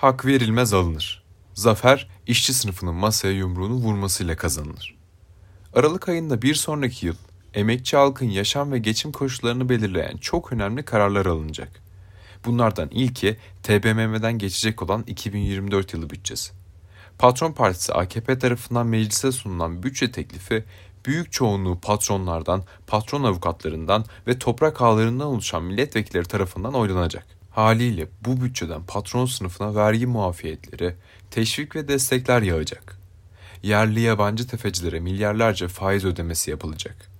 Hak verilmez alınır. Zafer, işçi sınıfının masaya yumruğunu vurmasıyla kazanılır. Aralık ayında bir sonraki yıl, emekçi halkın yaşam ve geçim koşullarını belirleyen çok önemli kararlar alınacak. Bunlardan ilki TBMM'den geçecek olan 2024 yılı bütçesi. Patron Partisi AKP tarafından meclise sunulan bütçe teklifi büyük çoğunluğu patronlardan, patron avukatlarından ve toprak ağlarından oluşan milletvekilleri tarafından oylanacak. Haliyle bu bütçeden patron sınıfına vergi muafiyetleri, teşvik ve destekler yağacak. Yerli yabancı tefecilere milyarlarca faiz ödemesi yapılacak.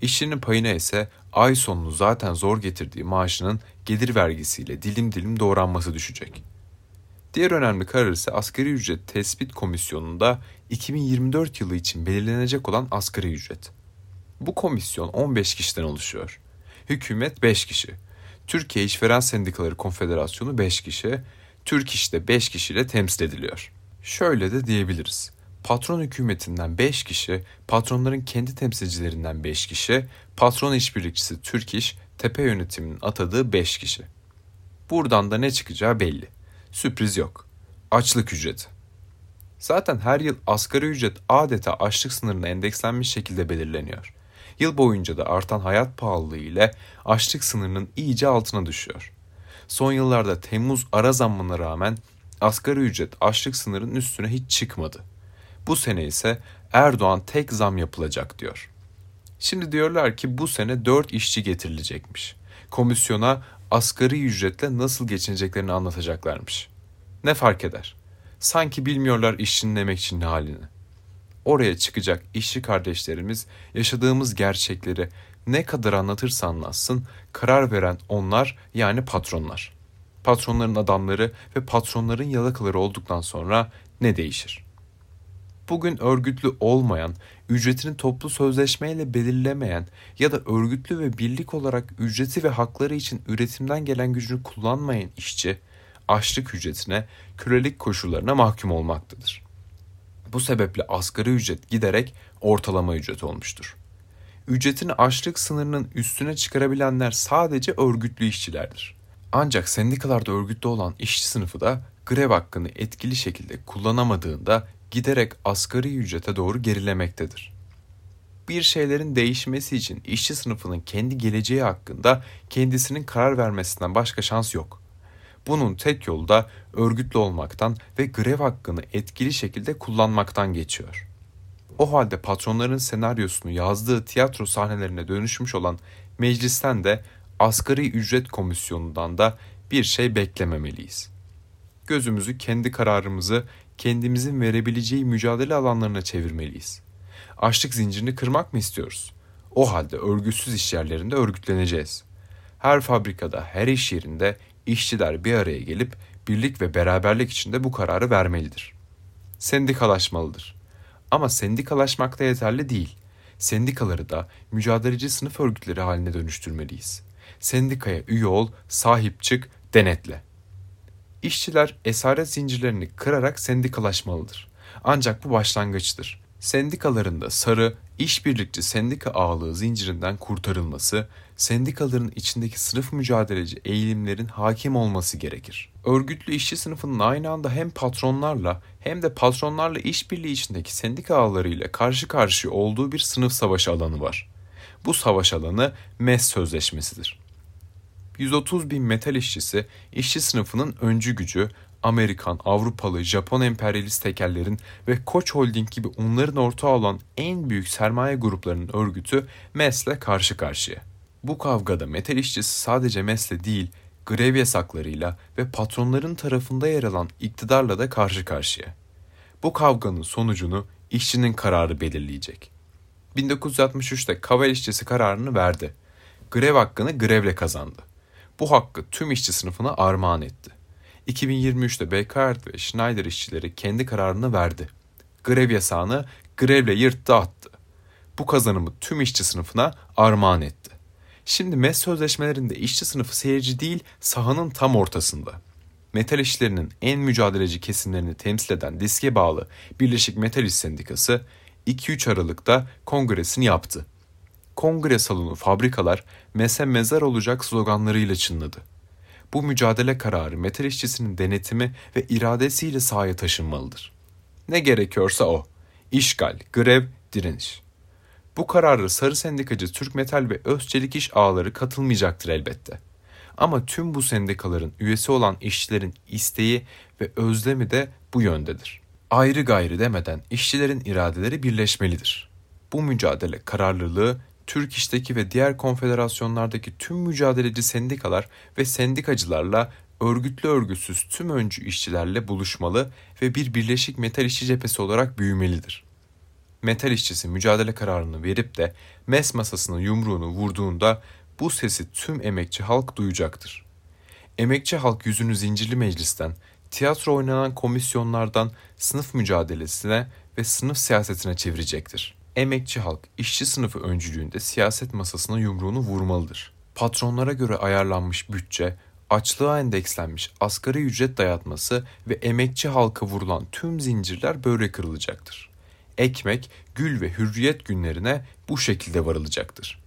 İşçinin payına ise ay sonunu zaten zor getirdiği maaşının gelir vergisiyle dilim dilim doğranması düşecek. Diğer önemli karar ise asgari ücret tespit komisyonunda 2024 yılı için belirlenecek olan asgari ücret. Bu komisyon 15 kişiden oluşuyor. Hükümet 5 kişi, Türkiye İşveren Sendikaları Konfederasyonu 5 kişi, Türk İş'te 5 kişiyle temsil ediliyor. Şöyle de diyebiliriz. Patron hükümetinden 5 kişi, patronların kendi temsilcilerinden 5 kişi, patron işbirlikçisi Türk İş, tepe yönetiminin atadığı 5 kişi. Buradan da ne çıkacağı belli. Sürpriz yok. Açlık ücreti. Zaten her yıl asgari ücret adeta açlık sınırına endekslenmiş şekilde belirleniyor. Yıl boyunca da artan hayat pahalılığı ile açlık sınırının iyice altına düşüyor. Son yıllarda Temmuz ara zammına rağmen asgari ücret açlık sınırının üstüne hiç çıkmadı. Bu sene ise Erdoğan tek zam yapılacak diyor. Şimdi diyorlar ki bu sene 4 işçi getirilecekmiş. Komisyona asgari ücretle nasıl geçineceklerini anlatacaklarmış. Ne fark eder? Sanki bilmiyorlar işçinin emekçinin halini. Oraya çıkacak işçi kardeşlerimiz yaşadığımız gerçekleri ne kadar anlatırsa anlatsın karar veren onlar yani patronlar. Patronların adamları ve patronların yalakaları olduktan sonra ne değişir? Bugün örgütlü olmayan, ücretini toplu sözleşmeyle belirlemeyen ya da örgütlü ve birlik olarak ücreti ve hakları için üretimden gelen gücünü kullanmayan işçi, açlık ücretine, kölelik koşullarına mahkum olmaktadır. Bu sebeple asgari ücret giderek ortalama ücret olmuştur. Ücretini açlık sınırının üstüne çıkarabilenler sadece örgütlü işçilerdir. Ancak sendikalarda örgütlü olan işçi sınıfı da grev hakkını etkili şekilde kullanamadığında giderek asgari ücrete doğru gerilemektedir. Bir şeylerin değişmesi için işçi sınıfının kendi geleceği hakkında kendisinin karar vermesinden başka şans yok. Bunun tek yolu da örgütlü olmaktan ve grev hakkını etkili şekilde kullanmaktan geçiyor. O halde patronların senaryosunu yazdığı tiyatro sahnelerine dönüşmüş olan meclisten de asgari ücret komisyonundan da bir şey beklememeliyiz. Gözümüzü kendi kararımızı kendimizin verebileceği mücadele alanlarına çevirmeliyiz. Açlık zincirini kırmak mı istiyoruz? O halde örgütsüz iş yerlerinde örgütleneceğiz. Her fabrikada, her iş yerinde işçiler bir araya gelip birlik ve beraberlik içinde bu kararı vermelidir. Sendikalaşmalıdır. Ama sendikalaşmak da yeterli değil. Sendikaları da mücadeleci sınıf örgütleri haline dönüştürmeliyiz. Sendikaya üye ol, sahip çık, denetle. İşçiler esaret zincirlerini kırarak sendikalaşmalıdır. Ancak bu başlangıçtır. Sendikalarında sarı, işbirlikçi sendika ağlığı zincirinden kurtarılması, sendikaların içindeki sınıf mücadeleci eğilimlerin hakim olması gerekir. Örgütlü işçi sınıfının aynı anda hem patronlarla hem de patronlarla işbirliği içindeki sendika ağlarıyla karşı karşıya olduğu bir sınıf savaşı alanı var. Bu savaş alanı MES sözleşmesidir. 130 bin metal işçisi işçi sınıfının öncü gücü, Amerikan, Avrupalı, Japon emperyalist tekellerin ve Koç Holding gibi onların ortağı olan en büyük sermaye gruplarının örgütü MES'le karşı karşıya. Bu kavgada metal işçisi sadece MES'le değil, grev yasaklarıyla ve patronların tarafında yer alan iktidarla da karşı karşıya. Bu kavganın sonucunu işçinin kararı belirleyecek. 1963'te Kavel işçisi kararını verdi. Grev hakkını grevle kazandı. Bu hakkı tüm işçi sınıfına armağan etti. 2023'te Bekaert ve Schneider işçileri kendi kararını verdi. Grev yasağını grevle yırttı attı. Bu kazanımı tüm işçi sınıfına armağan etti. Şimdi MES sözleşmelerinde işçi sınıfı seyirci değil sahanın tam ortasında. Metal işlerinin en mücadeleci kesimlerini temsil eden diske bağlı Birleşik Metal İş Sendikası 2-3 Aralık'ta kongresini yaptı. Kongre salonu fabrikalar mese mezar olacak sloganlarıyla çınladı. Bu mücadele kararı metal işçisinin denetimi ve iradesiyle sahaya taşınmalıdır. Ne gerekiyorsa o. İşgal, grev, direniş. Bu kararı Sarı Sendikacı Türk Metal ve Özçelik İş ağları katılmayacaktır elbette. Ama tüm bu sendikaların üyesi olan işçilerin isteği ve özlemi de bu yöndedir. Ayrı gayrı demeden işçilerin iradeleri birleşmelidir. Bu mücadele kararlılığı Türk İş'teki ve diğer konfederasyonlardaki tüm mücadeleci sendikalar ve sendikacılarla örgütlü örgütsüz tüm öncü işçilerle buluşmalı ve bir birleşik metal işçi cephesi olarak büyümelidir. Metal işçisi mücadele kararını verip de mes masasına yumruğunu vurduğunda bu sesi tüm emekçi halk duyacaktır. Emekçi halk yüzünü zincirli meclisten, tiyatro oynanan komisyonlardan sınıf mücadelesine ve sınıf siyasetine çevirecektir. Emekçi halk, işçi sınıfı öncülüğünde siyaset masasına yumruğunu vurmalıdır. Patronlara göre ayarlanmış bütçe, açlığa endekslenmiş asgari ücret dayatması ve emekçi halka vurulan tüm zincirler böyle kırılacaktır. Ekmek, gül ve hürriyet günlerine bu şekilde varılacaktır.